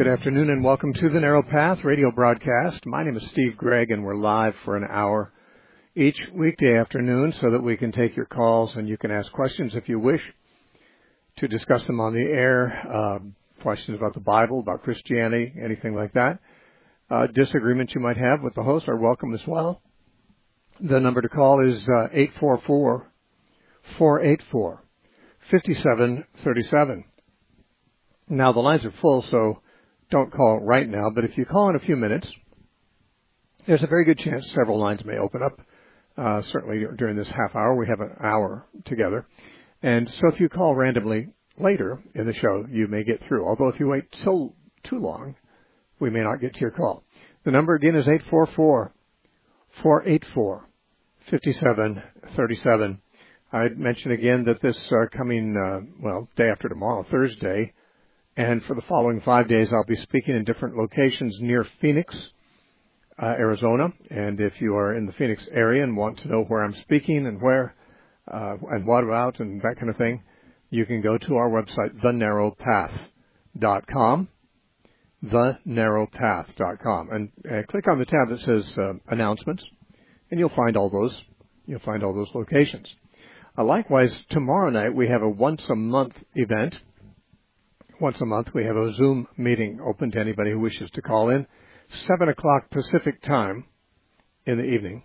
Good afternoon and welcome to the Narrow Path radio broadcast. My name is Steve Gregg and we're live for an hour each weekday afternoon so that we can take your calls and you can ask questions if you wish to discuss them on the air. Uh, questions about the Bible, about Christianity, anything like that. Uh, disagreements you might have with the host are welcome as well. The number to call is uh, 844 484 5737. Now the lines are full, so don't call right now, but if you call in a few minutes, there's a very good chance several lines may open up. Uh, certainly during this half hour, we have an hour together. And so if you call randomly later in the show, you may get through. Although if you wait till too long, we may not get to your call. The number again is 844 484 5737. I'd mention again that this uh, coming, uh, well, day after tomorrow, Thursday, and for the following five days, I'll be speaking in different locations near Phoenix, uh, Arizona. And if you are in the Phoenix area and want to know where I'm speaking and where, uh, and what about and that kind of thing, you can go to our website, thenarrowpath.com, thenarrowpath.com, and uh, click on the tab that says uh, announcements, and you'll find all those, you'll find all those locations. Uh, likewise, tomorrow night we have a once a month event. Once a month we have a Zoom meeting open to anybody who wishes to call in. Seven o'clock Pacific time in the evening.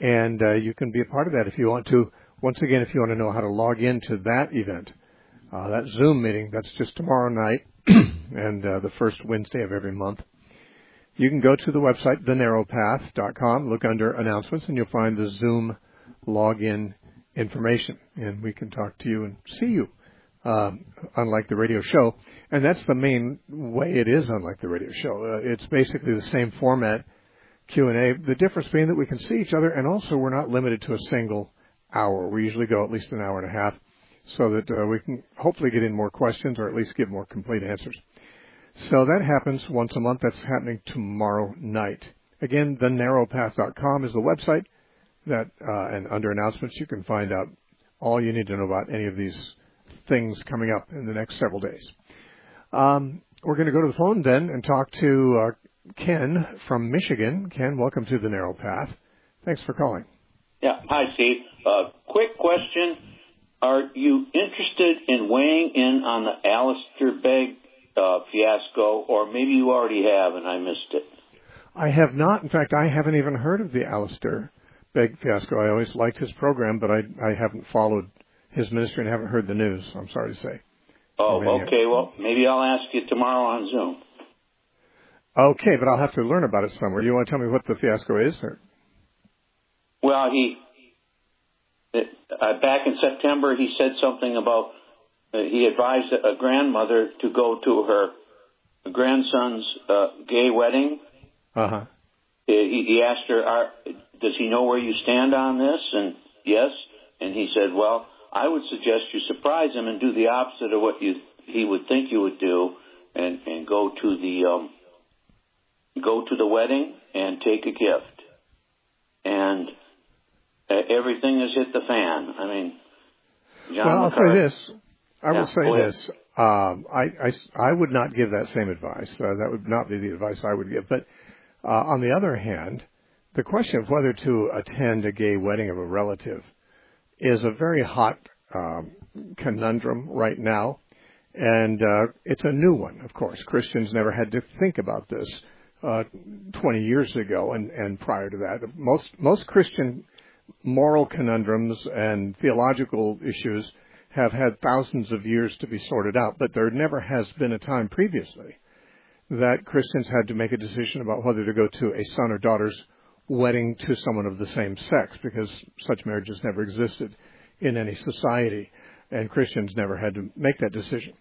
And uh, you can be a part of that if you want to. Once again, if you want to know how to log into that event, uh, that Zoom meeting, that's just tomorrow night and uh, the first Wednesday of every month. You can go to the website, thenarrowpath.com, look under announcements, and you'll find the Zoom login information, and we can talk to you and see you. Um, unlike the radio show, and that's the main way it is unlike the radio show. Uh, it's basically the same format, Q and A. The difference being that we can see each other, and also we're not limited to a single hour. We usually go at least an hour and a half, so that uh, we can hopefully get in more questions or at least give more complete answers. So that happens once a month. That's happening tomorrow night. Again, thenarrowpath.com is the website that uh, and under announcements you can find out all you need to know about any of these things coming up in the next several days. Um, we're going to go to the phone then and talk to uh, Ken from Michigan. Ken, welcome to the Narrow Path. Thanks for calling. Yeah. Hi, Steve. Uh, quick question. Are you interested in weighing in on the Alistair Begg uh, fiasco, or maybe you already have and I missed it? I have not. In fact, I haven't even heard of the Alistair Begg fiasco. I always liked his program, but I I haven't followed his ministry and haven't heard the news. I'm sorry to say. Oh, okay. Well, maybe I'll ask you tomorrow on Zoom. Okay, but I'll have to learn about it somewhere. Do you want to tell me what the fiasco is? Or? Well, he uh, back in September he said something about uh, he advised a grandmother to go to her grandson's uh, gay wedding. Uh huh. He, he asked her, Are, "Does he know where you stand on this?" And yes, and he said, "Well, I would suggest you surprise him and do the opposite of what you he would think you would do, and and go to the um, go to the wedding and take a gift, and uh, everything has hit the fan. I mean, John well, I'll MacArthur, say this. I Yeah, will say this. Um, I, I, I would not give that same advice. Uh, that would not be the advice I would give. But uh, on the other hand, the question of whether to attend a gay wedding of a relative is a very hot conundrum right now, and uh, it's a new one. Of course, Christians never had to think about this uh, 20 years ago, and, and prior to that, most most Christian moral conundrums and theological issues have had thousands of years to be sorted out, but there never has been a time previously that Christians had to make a decision about whether to go to a son or daughter's wedding to someone of the same sex because such marriages never existed in any society and Christians never had to make that decision.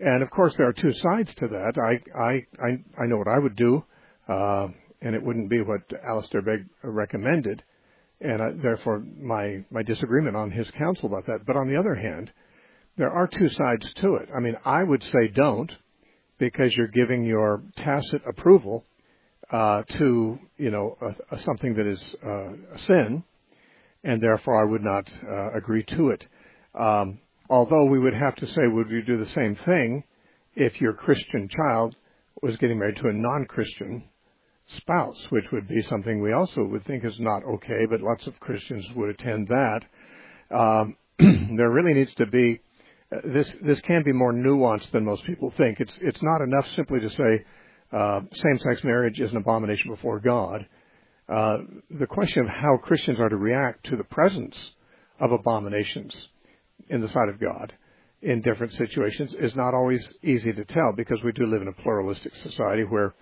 And of course there are two sides to that. I, I, I, I know what I would do, uh, and it wouldn't be what Alistair Begg recommended and I, therefore my my disagreement on his counsel about that. But on the other hand, there are two sides to it. I mean, I would say don't because you're giving your tacit approval uh, to you know something that is uh, a sin, and therefore I would not uh, agree to it. Um, although we would have to say, would you do the same thing if your Christian child was getting married to a non-Christian spouse, which would be something we also would think is not okay, but lots of Christians would attend that. Um, there really needs to be uh, this. This can be more nuanced than most people think. It's it's not enough simply to say uh, same-sex marriage is an abomination before God. Uh, the question of how Christians are to react to the presence of abominations in the sight of God in different situations is not always easy to tell because we do live in a pluralistic society where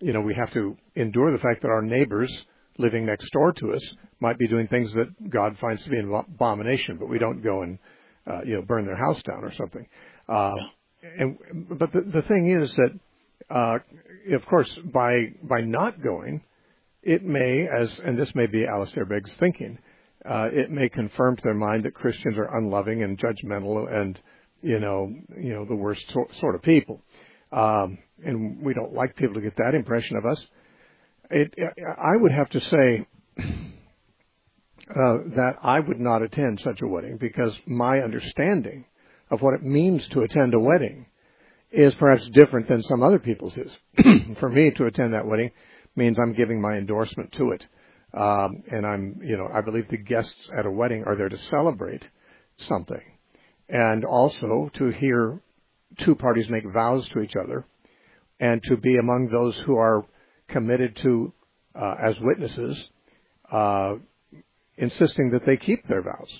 you know, we have to endure the fact that our neighbors living next door to us might be doing things that God finds to be an abomination, but we don't go and, uh, you know, burn their house down or something. Uh, and, but the, the thing is that, uh, of course, by, by not going, it may, as, and this may be Alistair Begg's thinking, uh, it may confirm to their mind that Christians are unloving and judgmental and, you know, you know, the worst so, sort of people. Um, and we don't like people to get that impression of us. It, I would have to say uh, that I would not attend such a wedding because my understanding of what it means to attend a wedding is perhaps different than some other people's is. For me, to attend that wedding means I'm giving my endorsement to it. Um, and I'm, you know, I believe the guests at a wedding are there to celebrate something and also to hear two parties make vows to each other and to be among those who are committed to, uh, as witnesses, uh, insisting that they keep their vows.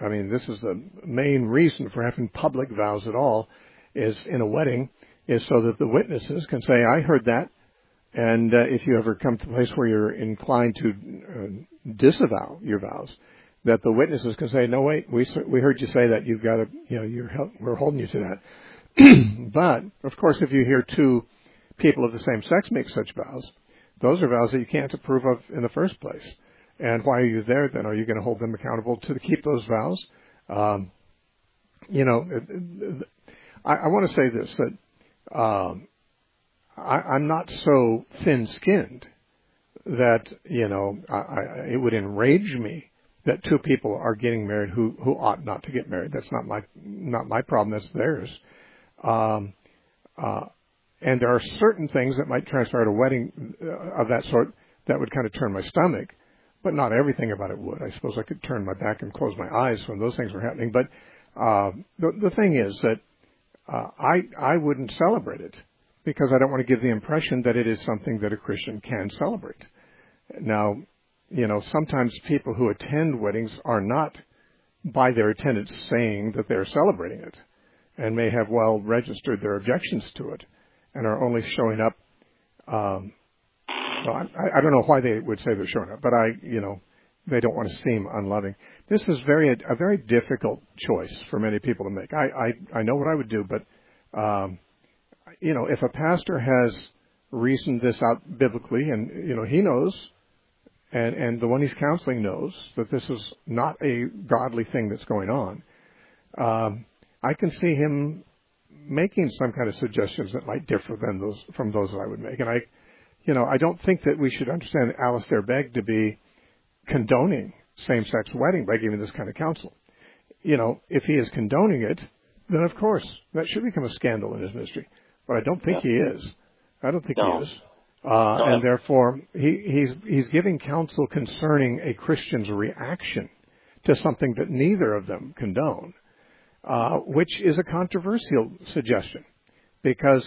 I mean, this is the main reason for having public vows at all is in a wedding is so that the witnesses can say, I heard that. And uh, if you ever come to a place where you're inclined to uh, disavow your vows, that the witnesses can say, no, wait, we, we heard you say that. You've got to, you know, you're, we're holding you to that. but, of course, if you hear two people of the same sex make such vows, those are vows that you can't approve of in the first place. And why are you there then? Are you going to hold them accountable to keep those vows? Um, you know, I, I want to say this that um, I, I'm not so thin-skinned that you know I, I, it would enrage me that two people are getting married who who ought not to get married. That's not my not my problem. That's theirs. Um, uh, and there are certain things that might transpire at a wedding uh, of that sort that would kind of turn my stomach, but not everything about it would. I suppose I could turn my back and close my eyes when those things were happening. But uh, the, the thing is that uh, I I wouldn't celebrate it because I don't want to give the impression that it is something that a Christian can celebrate. Now, you know, sometimes people who attend weddings are not by their attendance saying that they're celebrating it and may have well registered their objections to it and are only showing up. Um, well, I, I don't know why they would say they're showing up, but I, you know, they don't want to seem unloving. This is very a very difficult choice for many people to make. I I, I know what I would do, but um, you know, if a pastor has reasoned this out biblically, and you know he knows, and and the one he's counseling knows that this is not a godly thing that's going on. Um, I can see him making some kind of suggestions that might differ than those from those that I would make. And I, you know, I don't think that we should understand Alistair Begg to be condoning same-sex wedding by giving this kind of counsel. You know, if he is condoning it, then of course that should become a scandal in his ministry. But I don't think yeah. he is. I don't think no. he is. Uh, no. And therefore, he, he's he's giving counsel concerning a Christian's reaction to something that neither of them condone. Uh, which is a controversial suggestion because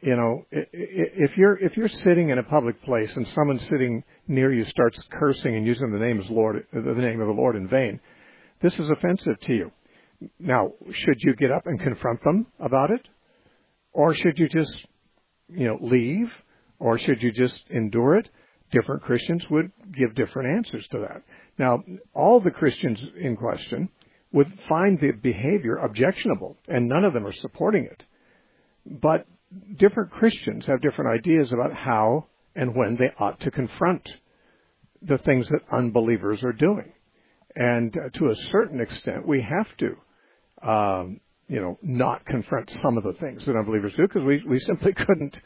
you know if you're if you're sitting in a public place and someone sitting near you starts cursing and using the name of Lord the name of the Lord in vain, this is offensive to you. Now, should you get up and confront them about it, or should you just you know leave, or should you just endure it? Different Christians would give different answers to that. Now, all the Christians in question would find the behavior objectionable, and none of them are supporting it. But different Christians have different ideas about how and when they ought to confront the things that unbelievers are doing. And uh, to a certain extent, we have to, um, you know, not confront some of the things that unbelievers do because we, we simply couldn't,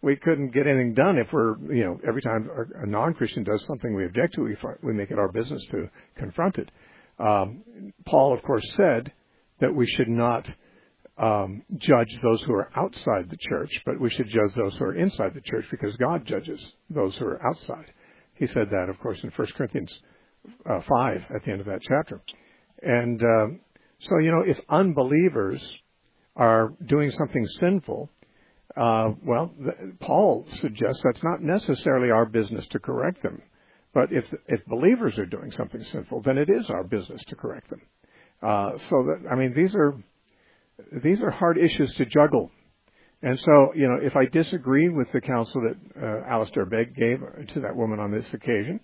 we couldn't get anything done if we're, you know, every time a non-Christian does something we object to, we, we make it our business to confront it. Um, Paul, of course, said that we should not um, judge those who are outside the church, but we should judge those who are inside the church because God judges those who are outside. He said that, of course, in 1 Corinthians uh, 5 at the end of that chapter. And uh, so, you know, if unbelievers are doing something sinful, uh, well, Paul suggests that's not necessarily our business to correct them. But if if believers are doing something sinful, then it is our business to correct them. Uh, so that I mean, these are these are hard issues to juggle. And so, you know, if I disagree with the counsel that uh, Alistair Begg gave to that woman on this occasion,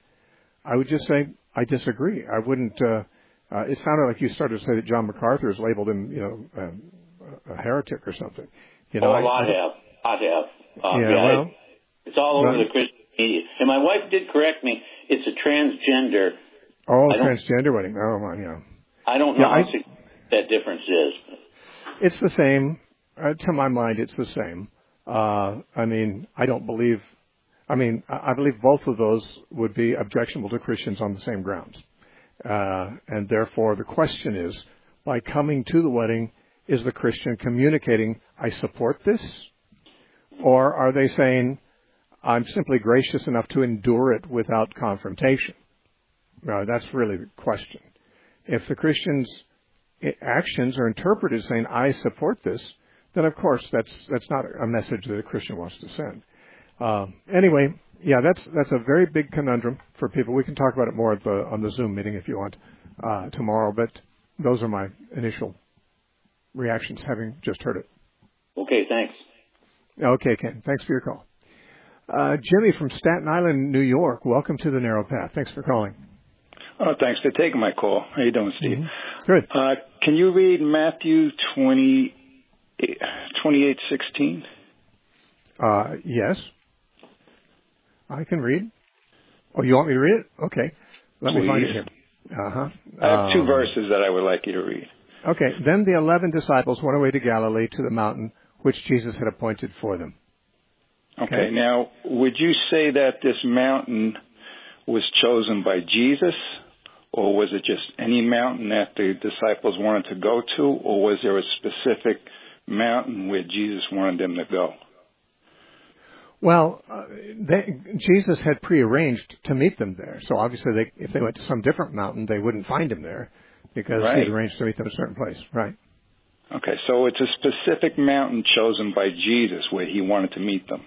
I would just say I disagree. I wouldn't. Uh, uh, it sounded like you started to say that John MacArthur has labeled him, you know, um, a heretic or something. You know, oh, I, I have, I have. Uh, yeah, yeah well, it, it's all over the Christian media. And my wife did correct me. It's a transgender. oh, transgender wedding. Oh, my, yeah. I don't know Yeah, I- how that difference is. It's the same. Uh, to my mind, it's the same. Uh, I mean, I don't believe. I mean, I I believe both of those would be objectionable to Christians on the same grounds. Uh, and therefore, the question is, by coming to the wedding, is the Christian communicating, "I support this," or are they saying, "I'm simply gracious enough to endure it without confrontation"? That's really the question. If the Christian's actions are interpreted as saying, "I support this," then of course that's that's not a message that a Christian wants to send. Uh, anyway, yeah, that's that's a very big conundrum for people. We can talk about it more at the, on the Zoom meeting if you want uh, tomorrow. But those are my initial reactions, having just heard it. Okay, thanks. Okay, Ken, thanks for your call. Uh, Jimmy from Staten Island, New York. Welcome to the Narrow Path. Thanks for calling. Oh, thanks for taking my call. How you doing, Steve? Good. Uh, can you read Matthew 20, 28:16? Uh, yes, I can read. Oh, you want me to read it? Okay, let me find it here. Uh huh. I have two verses that I would like you to read. Okay. Then the eleven disciples went away to Galilee to the mountain which Jesus had appointed for them. Okay. Okay. Now, would you say that this mountain was chosen by Jesus, or was it just any mountain that the disciples wanted to go to, or was there a specific mountain where Jesus wanted them to go? Well, uh, they, Jesus had prearranged to meet them there. So obviously, they, if they went to some different mountain, they wouldn't find him there because Right. he'd arranged to meet them at a certain place. Right. Okay, so it's a specific mountain chosen by Jesus where he wanted to meet them,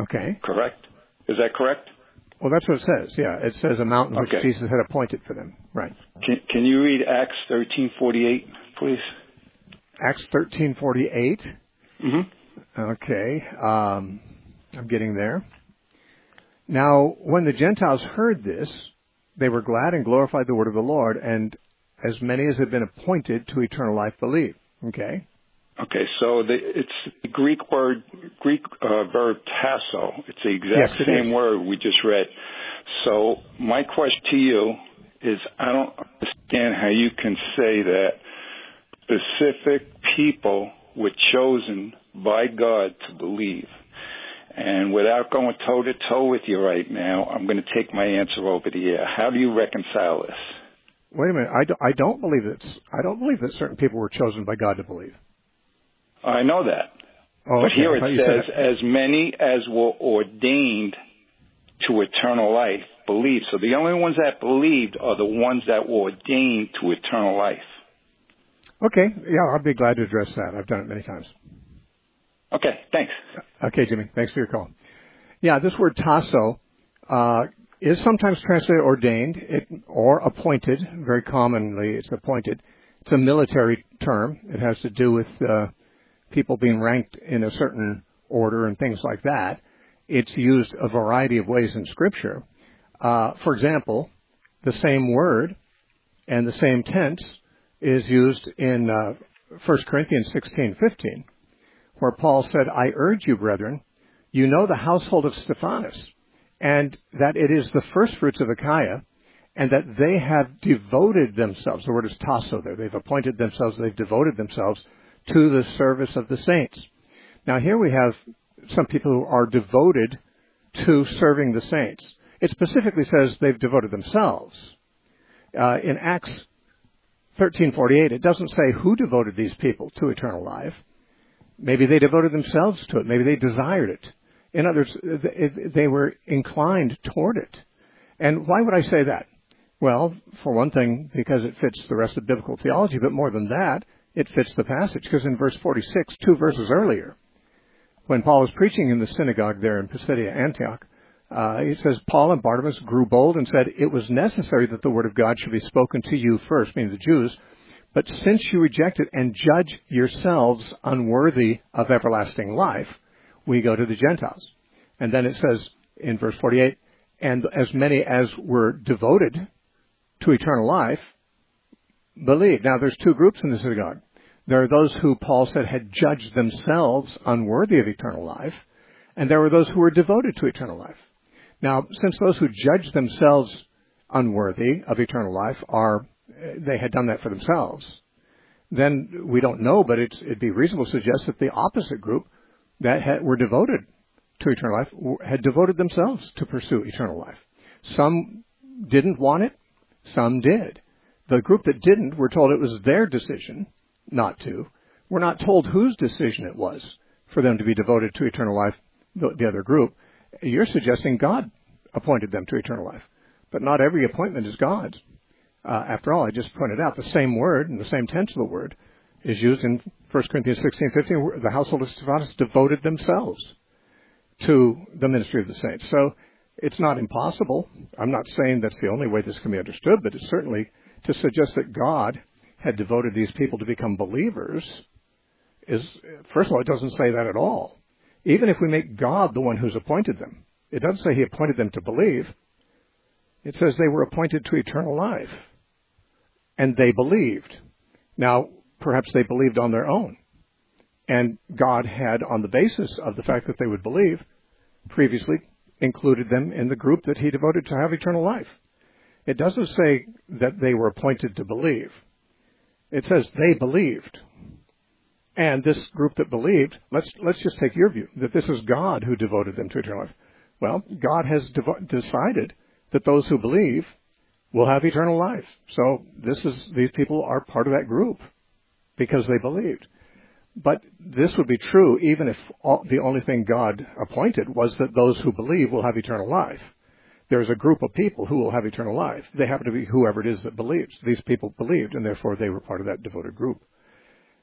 Okay. correct? Is that correct? Well, that's what it says. Yeah, it says a mountain which Jesus had appointed for them. Right. Can, can you read Acts 13:48, please? Acts thirteen forty eight. Mm-hmm. Okay, um, I'm getting there. Now, when the Gentiles heard this, they were glad and glorified the word of the Lord, and as many as had been appointed to eternal life believed. Okay? Okay, so the, it's the Greek word, Greek uh, verb tasso. It's the exact Yes, same is. word we just read. So my question to you is, I don't understand how you can say that specific people were chosen by God to believe. And without going toe to toe with you right now, I'm going to take my answer over the air. How do you reconcile this? Wait a minute. I, do, I don't believe that. I don't believe that certain people were chosen by God to believe. I know that. Oh, But okay. here it says, as many as were ordained to eternal life believe. So the only ones that believed are the ones that were ordained to eternal life. Okay. Yeah, I'll be glad to address that. I've done it many times. Okay, thanks. Okay, Jimmy. Thanks for your call. Yeah, this word tasso uh, is sometimes translated ordained it, or appointed. Very commonly, it's appointed. It's a military term. It has to do with uh, people being ranked in a certain order and things like that. It's used a variety of ways in Scripture. Uh, for example, the same word and the same tense is used in uh, 1 Corinthians 16:15 where Paul said, I urge you, brethren, you know the household of Stephanas, and that it is the first fruits of Achaia, and that they have devoted themselves, the word is tasso there, they've appointed themselves, they've devoted themselves to the service of the saints. Now here we have some people who are devoted to serving the saints. It specifically says they've devoted themselves. Uh, in Acts 1348, it doesn't say who devoted these people to eternal life. Maybe they devoted themselves to it. Maybe they desired it. In other words, they were inclined toward it. And why would I say that? Well, for one thing, because it fits the rest of biblical theology, but more than that, it fits the passage. Because in verse 46, two verses earlier, when Paul was preaching in the synagogue there in Pisidia, Antioch, uh, he says, Paul and Barnabas grew bold and said, It was necessary that the word of God should be spoken to you first, meaning the Jews. But since you reject it and judge yourselves unworthy of everlasting life, we go to the Gentiles. And then it says in verse 48, and as many as were devoted to eternal life believed. Now there's two groups in the synagogue. There are those who Paul said had judged themselves unworthy of eternal life, and there were those who were devoted to eternal life. Now, since those who judge themselves unworthy of eternal life are, they had done that for themselves, then we don't know, but it'd be reasonable to suggest that the opposite group that had, were devoted to eternal life had devoted themselves to pursue eternal life. Some didn't want it, some did. The group that didn't were told it was their decision not to. We're not told whose decision it was for them to be devoted to eternal life, the, the other group. You're suggesting God appointed them to eternal life. But not every appointment is God's. Uh, after all, I just pointed out the same word and the same tense of the word is used in 1 Corinthians 16, 15. The household of Stephanas devoted themselves to the ministry of the saints. So it's not impossible. I'm not saying that's the only way this can be understood, but it's certainly to suggest that God had devoted these people to become believers is, first of all, it doesn't say that at all. Even if we make God the one who's appointed them, it doesn't say he appointed them to believe. It says they were appointed to eternal life. And they believed. Now, perhaps they believed on their own. And God had, on the basis of the fact that they would believe, previously included them in the group that he devoted to have eternal life. It doesn't say that they were appointed to believe. It says they believed. And this group that believed, let's, let's just take your view, that this is God who devoted them to eternal life. Well, God has devo- decided that those who believe will have eternal life. So this is, these people are part of that group because they believed. But this would be true even if all, the only thing God appointed was that those who believe will have eternal life. There's a group of people who will have eternal life. They happen to be whoever it is that believes. These people believed, and therefore they were part of that devoted group.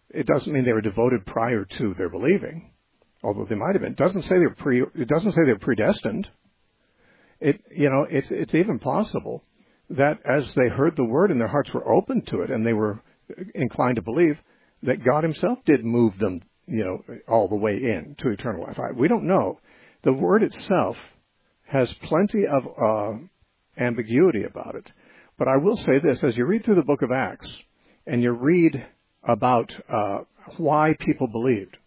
It doesn't mean they were devoted prior to their believing, although they might have been. It doesn't say they're pre. It doesn't say they're predestined. It you know it's it's even possible that as they heard the word and their hearts were open to it and they were inclined to believe, that God Himself did move them, you know, all the way in to eternal life. we don't know. The word itself has plenty of uh, ambiguity about it. But I will say this: as you read through the book of Acts and you read about uh, why people believed,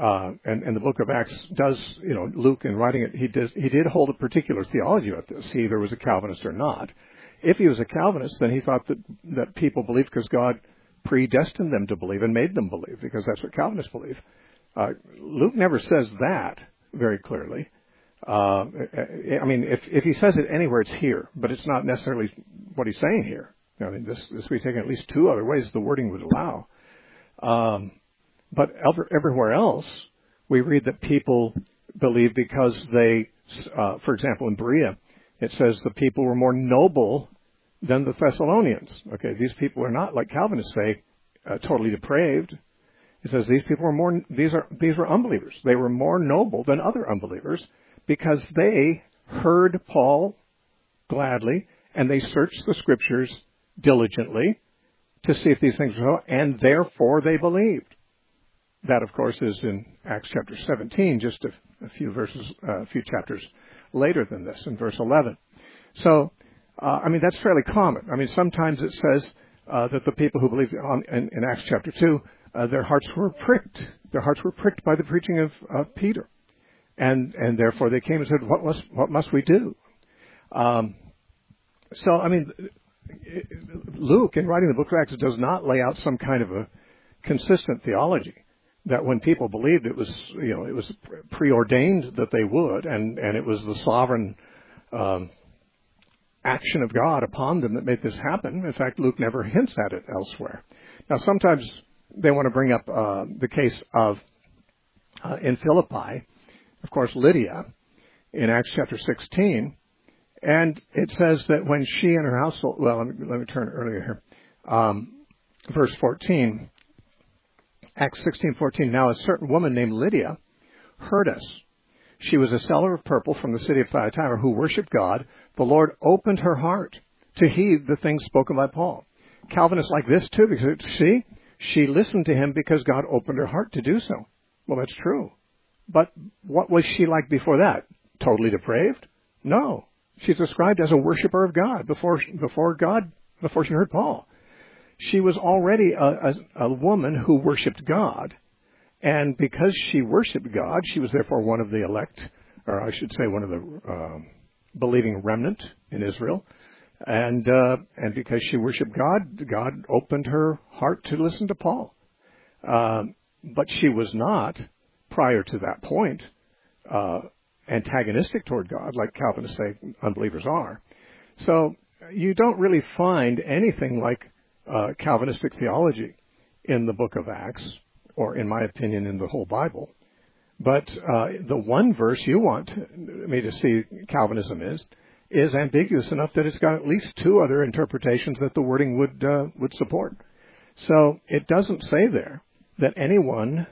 uh, and, and the book of Acts does, you know, Luke in writing it, he does, he did hold a particular theology about this. He either was a Calvinist or not. If he was a Calvinist, then he thought that that people believed because God predestined them to believe and made them believe, because that's what Calvinists believe. Uh, Luke never says that very clearly. Uh, I mean, if, if he says it anywhere, it's here, but it's not necessarily what he's saying here. I mean, this, this we take in at least two other ways the wording would allow. Um, but everywhere else, we read that people believe because they, uh, for example, in Berea, it says the people were more noble than the Thessalonians. Okay, these people are not like Calvinists say, uh, totally depraved. It says these people were more. These are these were unbelievers. They were more noble than other unbelievers because they heard Paul gladly and they searched the scriptures diligently to see if these things were so, and therefore they believed. That, of course, is in Acts chapter 17, just a, a few verses, uh, a few chapters later than this, in verse 11. So uh, I mean, that's fairly common. I mean, sometimes it says uh, that the people who believed on, in, in, Acts chapter 2, uh, their hearts were pricked. Their hearts were pricked by the preaching of, of Peter. And, and therefore they came and said, what must, what must we do? Um, so, I mean, Luke, in writing the book of Acts, does not lay out some kind of a consistent theology that when people believed it was, you know, it was preordained that they would, and, and it was the sovereign um, action of God upon them that made this happen. In fact, Luke never hints at it elsewhere. Now, sometimes they want to bring up uh, the case of uh, in Philippi, of course, Lydia in Acts chapter 16, and it says that when she and her household, well, let me, let me turn earlier here, um, verse 14, Acts 16:14. Now a certain woman named Lydia heard us. She was a seller of purple from the city of Thyatira who worshipped God. The Lord opened her heart to heed the things spoken by Paul. Calvinists like this too, because see, she listened to him because God opened her heart to do so. Well, that's true. But what was she like before that? Totally depraved? No. She's described as a worshiper of God before before God before she heard Paul. She was already a, a, a woman who worshipped God, and because she worshipped God, she was therefore one of the elect, or I should say, one of the uh, believing remnant in Israel. And uh, and because she worshipped God, God opened her heart to listen to Paul. Um, but she was not, prior to that point, uh, antagonistic toward God, like Calvinists say unbelievers are. So you don't really find anything like uh, Calvinistic theology in the book of Acts, or in my opinion, in the whole Bible. But uh, the one verse you want me to see Calvinism is is ambiguous enough that it's got at least two other interpretations that the wording would uh, would support. So it doesn't say there that anyone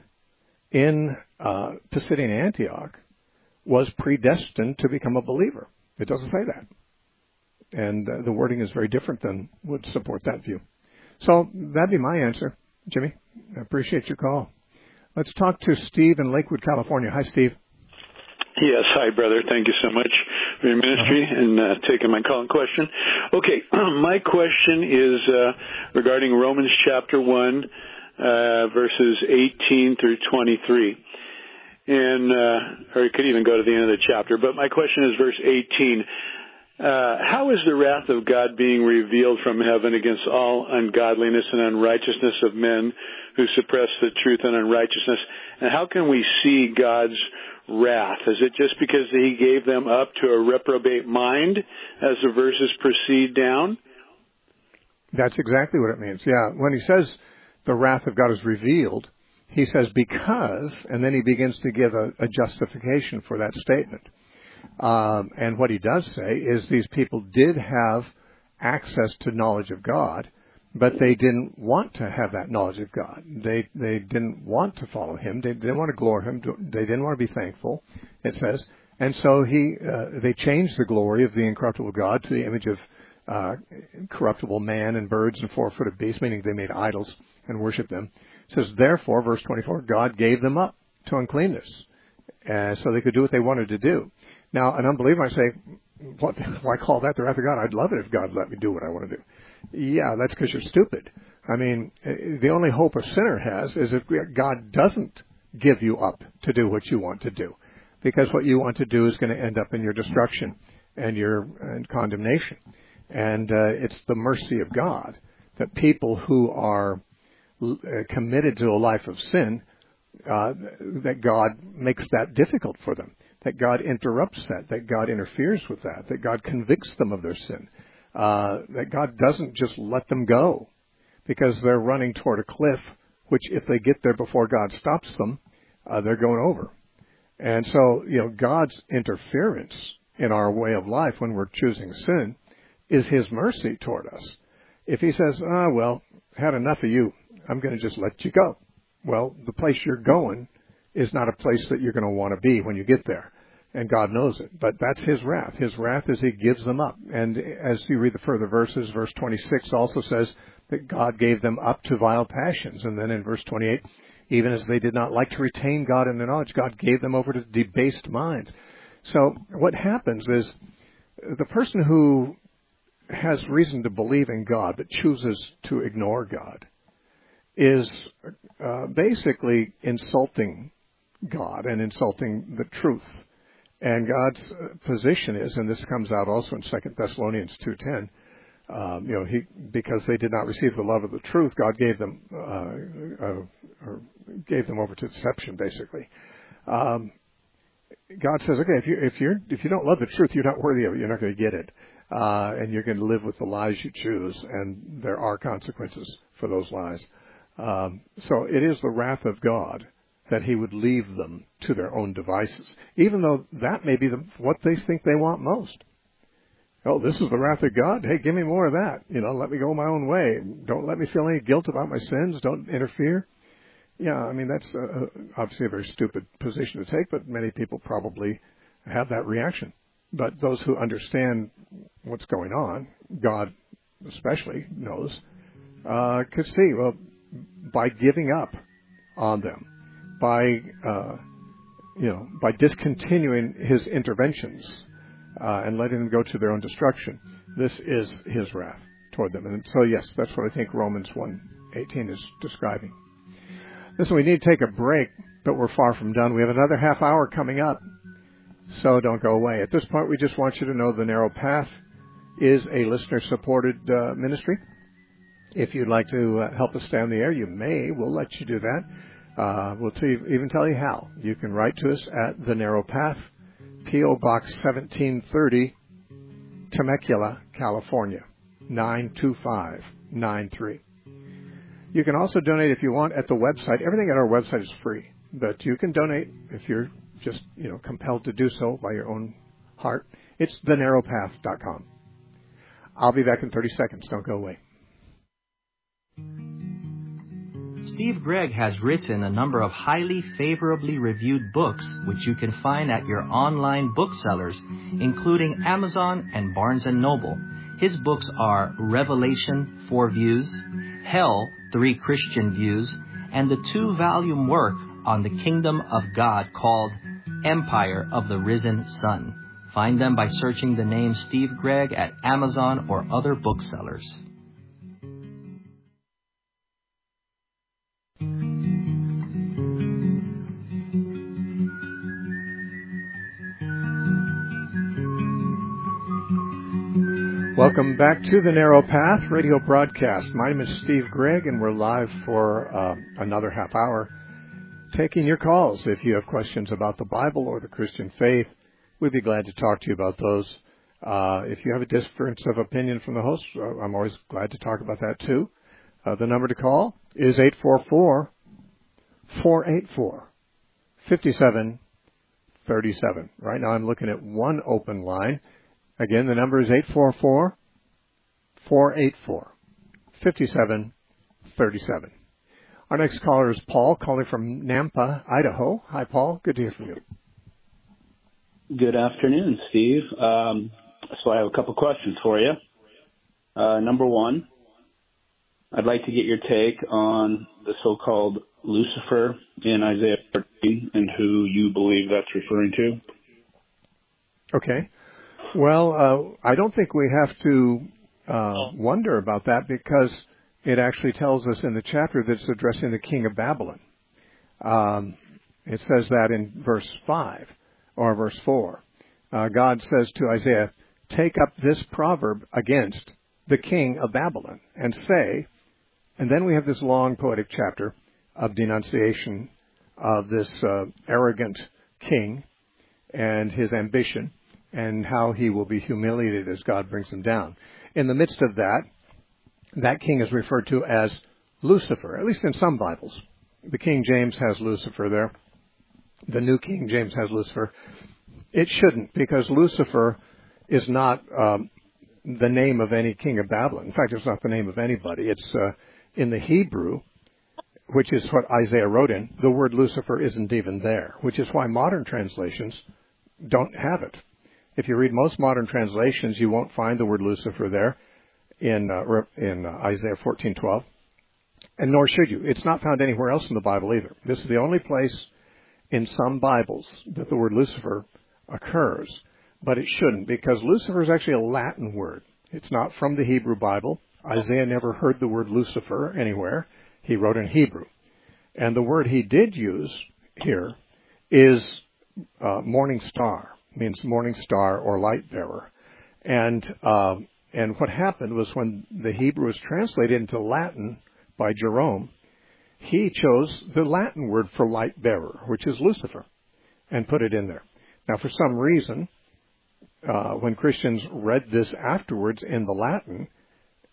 in uh, Pisidian Antioch was predestined to become a believer. It doesn't say that. And uh, the wording is very different than would support that view. So that'd be my answer, Jimmy. I appreciate your call. Let's talk to Steve in Lakewood, California. Hi, Steve. Yes, hi, brother. Thank you so much for your ministry uh-huh. and uh, taking my call and question. Okay, my question is uh, regarding Romans chapter 1, uh, verses 18 through 23 and uh, or you could even go to the end of the chapter. But my question is verse 18. Uh, how is the wrath of God being revealed from heaven against all ungodliness and unrighteousness of men who suppress the truth and unrighteousness? And how can we see God's wrath? Is it just because he gave them up to a reprobate mind as the verses proceed down? That's exactly what it means. Yeah. When he says the wrath of God is revealed, he says because, and then he begins to give a, a justification for that statement. Um, and what he does say is these people did have access to knowledge of God, but they didn't want to have that knowledge of God. They they didn't want to follow Him. They didn't want to glory Him. They didn't want to be thankful. It says, and so he uh, they changed the glory of the incorruptible God to the image of uh, corruptible man and birds and four-footed beasts, meaning they made idols and worshiped them. It says, therefore, verse 24, God gave them up to uncleanness, uh, so they could do what they wanted to do. Now, an unbeliever might say, what, why call that the wrath of God? I'd love it if God let me do what I want to do. Yeah, that's because you're stupid. I mean, uh, the only hope a sinner has is if God doesn't give you up to do what you want to do. Because what you want to do is going to end up in your destruction and your and condemnation. And uh, it's the mercy of God that people who are uh, committed to a life of sin, uh, that God makes that difficult for them, that God interrupts that, that God interferes with that, that God convicts them of their sin, uh, that God doesn't just let them go because they're running toward a cliff, which if they get there before God stops them, uh, they're going over. And so, you know, God's interference in our way of life when we're choosing sin is His mercy toward us. If He says, ah, well, had enough of you, I'm going to just let you go. Well, the place you're going is not a place that you're going to want to be when you get there. And God knows it. But that's His wrath. His wrath is He gives them up. And as you read the further verses, verse 26 also says that God gave them up to vile passions. And then in verse 28, even as they did not like to retain God in their knowledge, God gave them over to debased minds. So what happens is the person who has reason to believe in God but chooses to ignore God is uh, basically insulting God and insulting the truth. And God's uh, position is, and this comes out also in Second Thessalonians two ten. Um, you know, he because they did not receive the love of the truth, God gave them uh, uh, gave them over to deception, basically. Um, God says, okay, if you if you if you don't love the truth, you're not worthy of it. You're not going to get it. uh, and you're going to live with the lies you choose, and there are consequences for those lies. Um, so it is the wrath of God that He would leave them to their own devices, even though that may be the, what they think they want most. Oh, this is the wrath of God. Hey, give me more of that. You know, let me go my own way. Don't let me feel any guilt about my sins. Don't interfere. Yeah, I mean that's uh, obviously a very stupid position to take, but many people probably have that reaction. But those who understand what's going on, God especially knows, uh, could see well by giving up on them, by uh, you know by discontinuing His interventions uh, and letting them go to their own destruction. This is His wrath toward them, and so yes, that's what I think Romans 1:18 is describing. Listen, we need to take a break, but we're far from done. We have another half hour coming up, so don't go away. At this point, we just want you to know the Narrow Path is a listener-supported uh, ministry. If you'd like to uh, help us stay on the air, you may. We'll let you do that. Uh, we'll tell you, even tell you how. You can write to us at the Narrow Path, P.O. Box 1730, Temecula, California 92593. You can also donate if you want at the website. Everything at our website is free, but you can donate if you're just you know compelled to do so by your own heart. It's thenarrowpath.com. I'll be back in 30 seconds. Don't go away. Steve Gregg has written a number of highly favorably reviewed books which you can find at your online booksellers, including Amazon and Barnes & Noble. His books are Revelation, Four Views, Hell, Three Christian Views, and the two volume work on the Kingdom of God called Empire of the Risen Sun. Find them by searching the name Steve Gregg at Amazon or other booksellers. Welcome back to the Narrow Path radio broadcast. My name is Steve Gregg, and we're live for uh, another half hour taking your calls. If you have questions about the Bible or the Christian faith, we'd be glad to talk to you about those. Uh, if you have a difference of opinion from the host, uh, I'm always glad to talk about that too. Uh, the number to call is 844 484 5737. Right now I'm looking at one open line. Again, the number is 844 484 5737. Our next caller is Paul, calling from Nampa, Idaho. Hi, Paul. Good to hear from you. Good afternoon, Steve. Um, so I have a couple questions for you. Uh, number one, I'd like to get your take on the so-called Lucifer in Isaiah 13 and who you believe that's referring to. Okay. Well, uh, I don't think we have to uh, wonder about that because it actually tells us in the chapter that it's addressing the king of Babylon. Um, it says that in verse 5 or verse 4. Uh, God says to Isaiah, Take up this proverb against the king of Babylon and say, and then we have this long poetic chapter of denunciation of this uh, arrogant king and his ambition and how he will be humiliated as God brings him down. In the midst of that, that king is referred to as Lucifer, at least in some Bibles. The King James has Lucifer there. The New King James has Lucifer. It shouldn't, because Lucifer is not um, the name of any king of Babylon. In fact, it's not the name of anybody. It's uh, in the Hebrew, which is what Isaiah wrote in. The word Lucifer isn't even there, which is why modern translations don't have it. If you read most modern translations, you won't find the word Lucifer there in uh, in uh, Isaiah 14:12, and nor should you. It's not found anywhere else in the Bible either. This is the only place in some Bibles that the word Lucifer occurs, but it shouldn't because Lucifer is actually a Latin word. It's not from the Hebrew Bible. Isaiah never heard the word Lucifer anywhere. He wrote in Hebrew, and the word he did use here is uh, morning star, means morning star or light bearer, and um, and what happened was when the Hebrew was translated into Latin by Jerome, he chose the Latin word for light bearer, which is Lucifer, and put it in there. Now, for some reason, uh, when Christians read this afterwards in the Latin,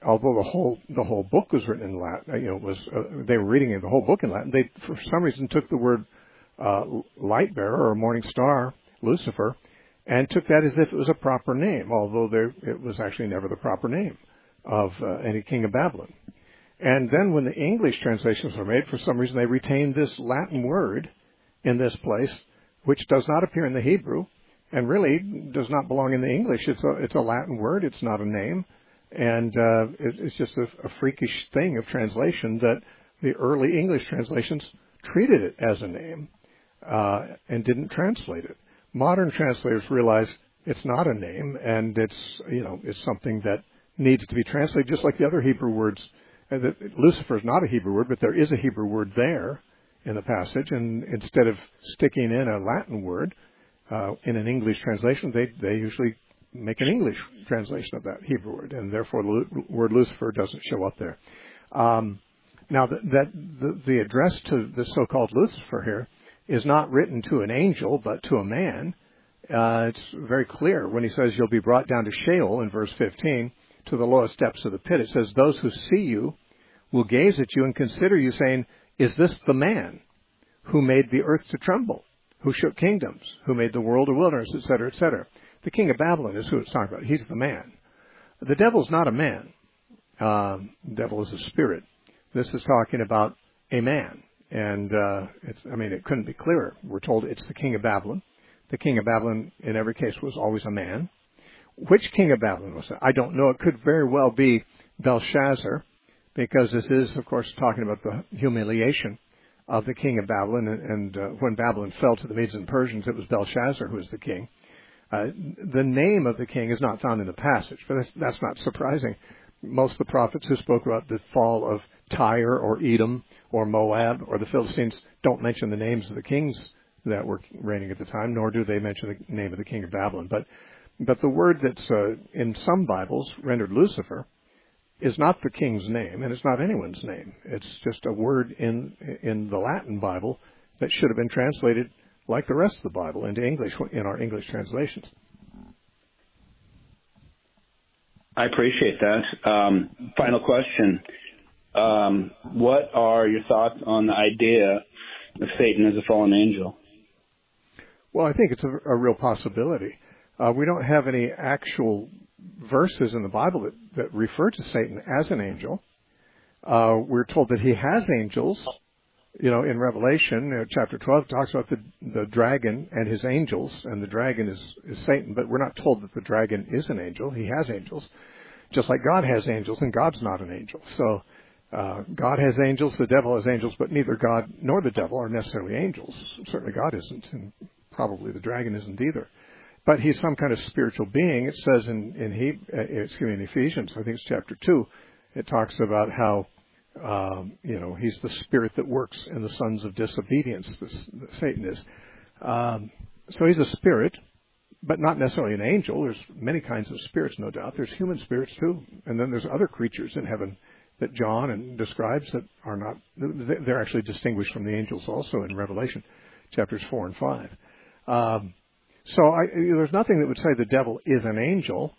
although the whole the whole book was written in Latin, you know, was uh, they were reading the whole book in Latin. They for some reason took the word uh, light bearer or morning star, Lucifer, and took that as if it was a proper name, although there, it was actually never the proper name of uh, any king of Babylon. And then when the English translations were made, for some reason they retained this Latin word in this place, which does not appear in the Hebrew, and really does not belong in the English. It's a it's a Latin word. It's not a name, and uh, it, it's just a, a freakish thing of translation that the early English translations treated it as a name uh, and didn't translate it. Modern translators realize it's not a name, and it's you know it's something that needs to be translated, just like the other Hebrew words. And that Lucifer is not a Hebrew word, but there is a Hebrew word there in the passage, and instead of sticking in a Latin word, uh, in an English translation, they they usually make an English translation of that Hebrew word, and therefore the word Lucifer doesn't show up there. Um, now, that, that the, the address to the so-called Lucifer here is not written to an angel, but to a man. Uh, it's very clear when he says you'll be brought down to Sheol in verse 15 to the lowest depths of the pit. It says those who see you will gaze at you and consider you, saying, "Is this the man who made the earth to tremble?" who shook kingdoms, who made the world a wilderness, etc., etc. The king of Babylon is who it's talking about. He's the man. The devil's not a man. Um, devil is a spirit. This is talking about a man, and uh, it's. I mean, it couldn't be clearer. We're told it's the king of Babylon. The king of Babylon, in every case, was always a man. Which king of Babylon was it? I don't know. It could very well be Belshazzar, because this is, of course, talking about the humiliation of the king of Babylon. And, and uh, when Babylon fell to the Medes and Persians, it was Belshazzar who was the king. Uh, the name of the king is not found in the passage, but that's, that's not surprising. Most of the prophets who spoke about the fall of Tyre or Edom or Moab or the Philistines don't mention the names of the kings that were reigning at the time, nor do they mention the name of the king of Babylon. But but the word that's uh, in some Bibles rendered Lucifer is not the king's name, and it's not anyone's name. It's just a word in in the Latin Bible that should have been translated like the rest of the Bible into English in our English translations. I appreciate that. Um, final question: um, What are your thoughts on the idea of Satan as a fallen angel? Well, I think it's a, a real possibility. Uh, we don't have any actual verses in the Bible that, that refer to Satan as an angel. Uh, we're told that he has angels. You know, in Revelation, uh, chapter 12 talks about the, the dragon and his angels, and the dragon is, is Satan, but we're not told that the dragon is an angel. He has angels, just like God has angels, and God's not an angel. So, uh, God has angels, the devil has angels, but neither God nor the devil are necessarily angels. Certainly God isn't, and probably the dragon isn't either but he's some kind of spiritual being. It says in in, he, uh, excuse me, in Ephesians, I think it's chapter two, it talks about how um, you know he's the spirit that works in the sons of disobedience. This, Satan is. Um, so he's a spirit, but not necessarily an angel. There's many kinds of spirits, no doubt. There's human spirits too, and then there's other creatures in heaven that John and describes that are not. They're actually distinguished from the angels also in Revelation, chapters four and five. Um, so I, there's nothing that would say the devil is an angel.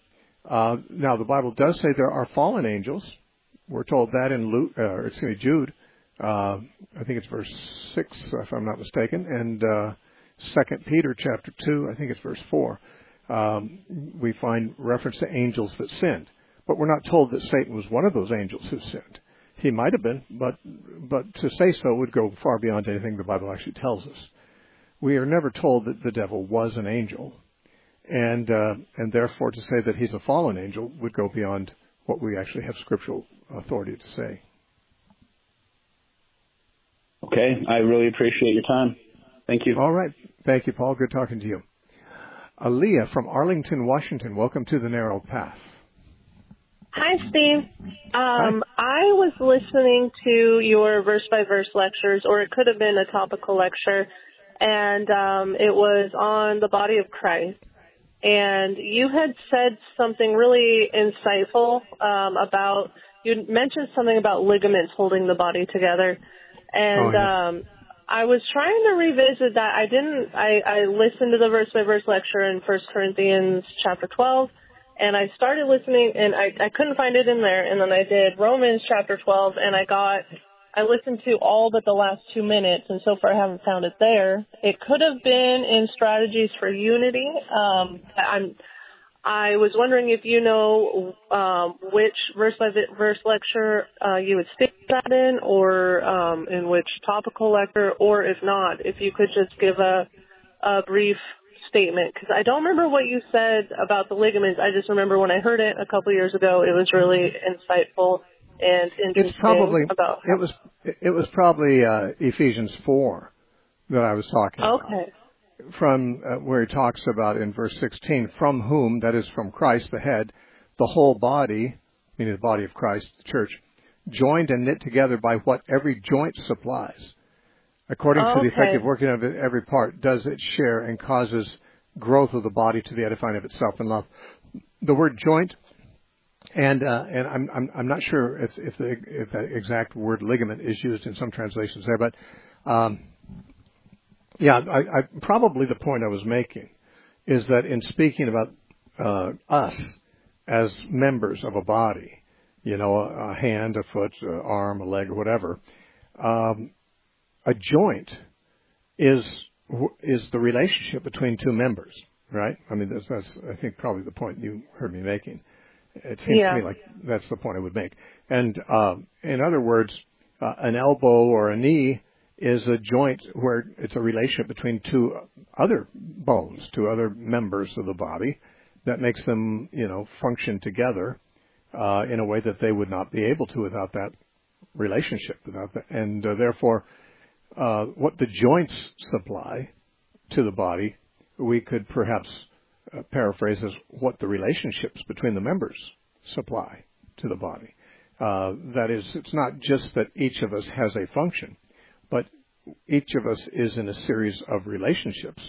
Uh, now the Bible does say there are fallen angels. We're told that in Luke, uh, excuse me, Jude. Uh, I think it's verse six, if I'm not mistaken, and uh, Second Peter chapter two. I think it's verse four. Um, we find reference to angels that sinned, but we're not told that Satan was one of those angels who sinned. He might have been, but but to say so would go far beyond anything the Bible actually tells us we are never told that the devil was an angel, and uh, and therefore to say that he's a fallen angel would go beyond what we actually have scriptural authority to say. Okay, I really appreciate your time. Thank you. All right, thank you, Paul. Good talking to you. Aaliyah from Arlington, Washington. Welcome to the Narrow Path. Hi, Steve. Um. I was listening to your verse by verse lectures, or it could have been a topical lecture and um, it was on the body of Christ. And you had said something really insightful um, about you mentioned something about ligaments holding the body together, and oh, yeah. um, I was trying to revisit that. I didn't. I I listened to the verse by verse lecture in First Corinthians chapter twelve, and I started listening, and I I couldn't find it in there. And then I did Romans chapter twelve, and I got. I listened to all but the last two minutes, and so far I haven't found it there. It could have been in Strategies for Unity. Um, I'm I was wondering if you know um, which verse by verse lecture uh, you would stick that in, or um, in which topical lecture, or if not, if you could just give a, a brief statement, because I don't remember what you said about the ligaments. I just remember when I heard it a couple years ago, it was really insightful and interesting. It's probably about it was it was probably uh, Ephesians four that I was talking okay. about from uh, where he talks about in verse 16, from whom, that is from Christ, the head, the whole body, meaning the body of Christ, the church, joined and knit together by what every joint supplies, according to the effective working of every part, does it share and causes growth of the body to the edifying of itself in love. The word joint, and uh, and I'm, I'm I'm not sure if if the if the exact word ligament is used in some translations there, but um, yeah, I, I, probably the point I was making is that in speaking about uh, us as members of a body, you know, a, a hand, a foot, an arm, a leg, or whatever, um, a joint is is the relationship between two members, right? I mean, that's, that's I think probably the point you heard me making. It seems yeah. to me like that's the point I would make. And um, in other words, uh, an elbow or a knee is a joint where it's a relationship between two other bones, two other members of the body that makes them, you know, function together uh, in a way that they would not be able to without that relationship. Without that, and uh, therefore, uh, what the joints supply to the body, we could perhaps uh, paraphrase as what the relationships between the members supply to the body. Uh, that is, it's not just that each of us has a function but each of us is in a series of relationships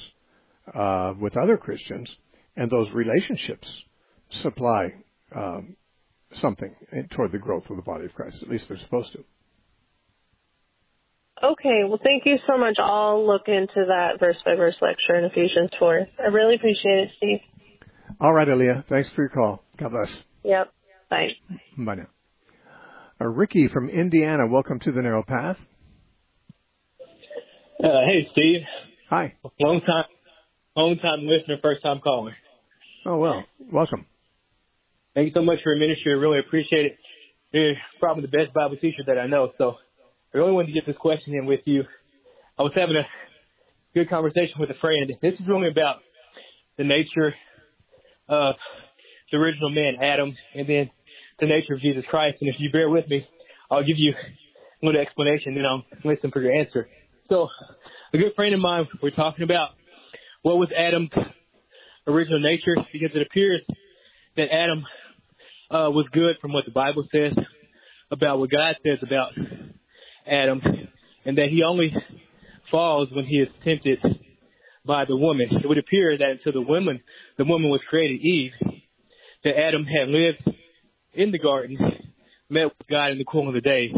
uh, with other Christians, and those relationships supply um, something toward the growth of the body of Christ. At least they're supposed to. Okay, well, thank you so much. I'll look into that verse by verse lecture in Ephesians 4. I really appreciate it, Steve. All right, Aaliyah. Thanks for your call. God bless. Yep. Bye. Bye now. Uh, Ricky from Indiana, welcome to the Narrow Path. Uh, hey, Steve. Hi. Long time, long time listener, first time caller. Oh well, welcome. Thank you so much for your ministry. I really appreciate it. You're probably the best Bible teacher that I know. So I really wanted to get this question in with you. I was having a good conversation with a friend. This is really about the nature of the original man, Adam, and then the nature of Jesus Christ. And if you bear with me, I'll give you a little explanation, then I'll listen for your answer. So, a good friend of mine, we're talking about what was Adam's original nature because it appears that Adam uh, was good from what the Bible says about what God says about Adam, and that he only falls when he is tempted by the woman. It would appear that until the woman, the woman was created, Eve, that Adam had lived in the garden, met with God in the cool of the day,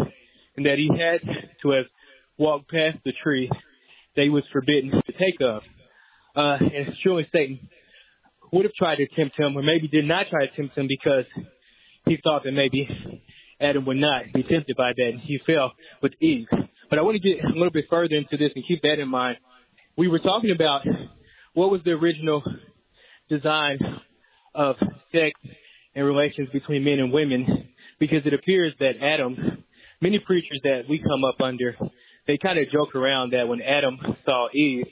and that he had to have walked past the tree that he was forbidden to take of. Uh, and surely Satan would have tried to tempt him, or maybe did not try to tempt him because he thought that maybe Adam would not be tempted by that, and he fell with Eve. But I want to get a little bit further into this and keep that in mind. We were talking about what was the original design of sex and relations between men and women, because it appears that Adam, many preachers that we come up under, they kind of joke around that when Adam saw Eve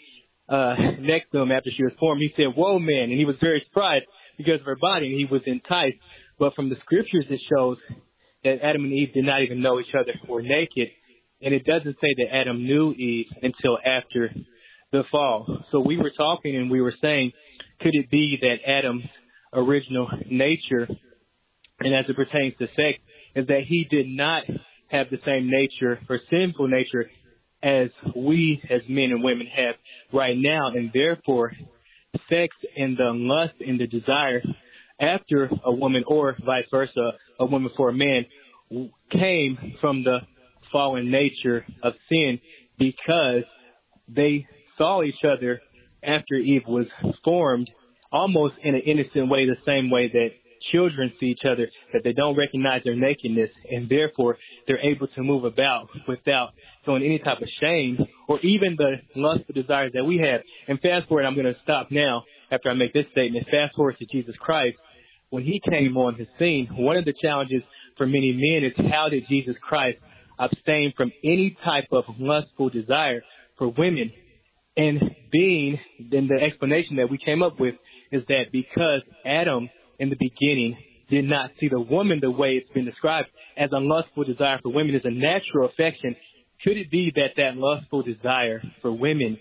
uh, next to him after she was formed, he said, "Whoa, man!" and he was very surprised because of her body, and he was enticed. But from the scriptures, it shows that Adam and Eve did not even know each other were naked, and it doesn't say that Adam knew Eve until after the fall. So we were talking, and we were saying, could it be that Adam's original nature, and as it pertains to sex, is that he did not have the same nature or sinful nature as we as men and women have right now, and therefore sex and the lust and the desire after a woman or vice versa, a woman for a man came from the fallen nature of sin because they saw each other after Eve was formed almost in an innocent way, the same way that children see each other, that they don't recognize their nakedness, and therefore they're able to move about without feeling any type of shame or even the lustful desires that we have. And fast forward, I'm going to stop now after I make this statement. Fast forward to Jesus Christ. When he came on the scene, one of the challenges for many men is how did Jesus Christ abstain from any type of lustful desire for women? And being, then the explanation that we came up with is that because Adam in the beginning did not see the woman the way it's been described as a lustful desire for women is a natural affection. Could it be that that lustful desire for women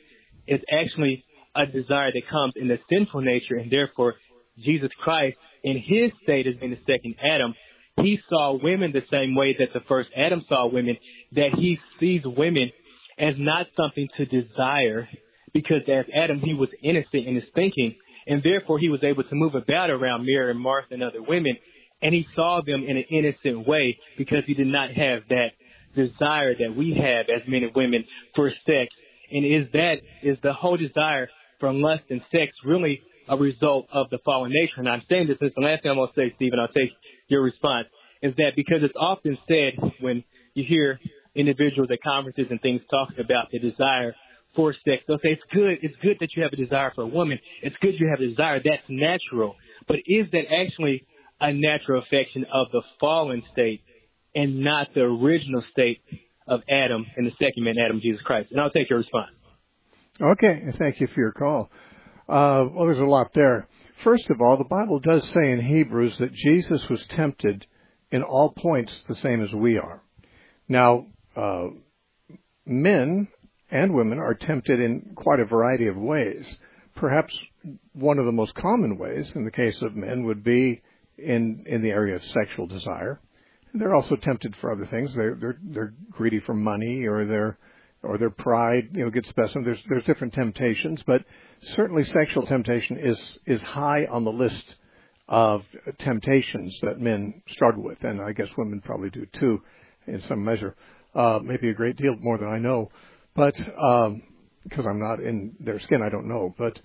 is actually a desire that comes in the sinful nature and therefore Jesus Christ in his state as being the second Adam, he saw women the same way that the first Adam saw women, that he sees women as not something to desire because as Adam he was innocent in his thinking and therefore he was able to move about around Mary and Martha and other women, and he saw them in an innocent way because he did not have that desire that we have as men and women for sex. And is that, is the whole desire for lust and sex really a result of the fallen nature? And I'm saying this, this is the last thing I'm going to say, Stephen, I'll take your response, is that because it's often said when you hear individuals at conferences and things talking about the desire for sex. They'll say it's good. It's good that you have a desire for a woman. It's good you have a desire. That's natural. But is that actually a natural affection of the fallen state and not the original state of Adam and the second man, Adam, Jesus Christ? And I'll take your response. Okay. Thank you for your call. Uh, well, there's a lot there. First of all, the Bible does say in Hebrews that Jesus was tempted in all points the same as we are. Now, uh, men and women are tempted in quite a variety of ways. Perhaps one of the most common ways in the case of men would be in, in the area of sexual desire. They're also tempted for other things. They're, they're, they're greedy for money or their, or their pride, you know, gets best them. There's, there's different temptations, but certainly sexual temptation is, is high on the list of temptations that men struggle with, and I guess women probably do too, in some measure. Uh, maybe a great deal more than I know. But because um, I'm not in their skin, I don't know. But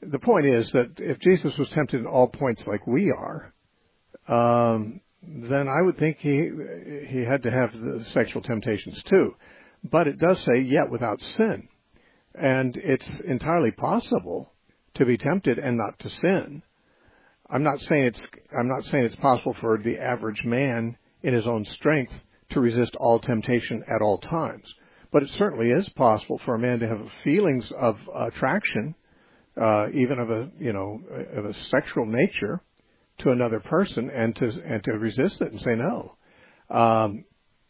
the point is that if Jesus was tempted in all points like we are, um, then I would think he he had to have the sexual temptations too. But it does say yet without sin, and it's entirely possible to be tempted and not to sin. I'm not saying it's I'm not saying it's possible for the average man in his own strength to resist all temptation at all times. But it certainly is possible for a man to have feelings of attraction, uh, even of a you know of a sexual nature, to another person, and to and to resist it and say no. Um,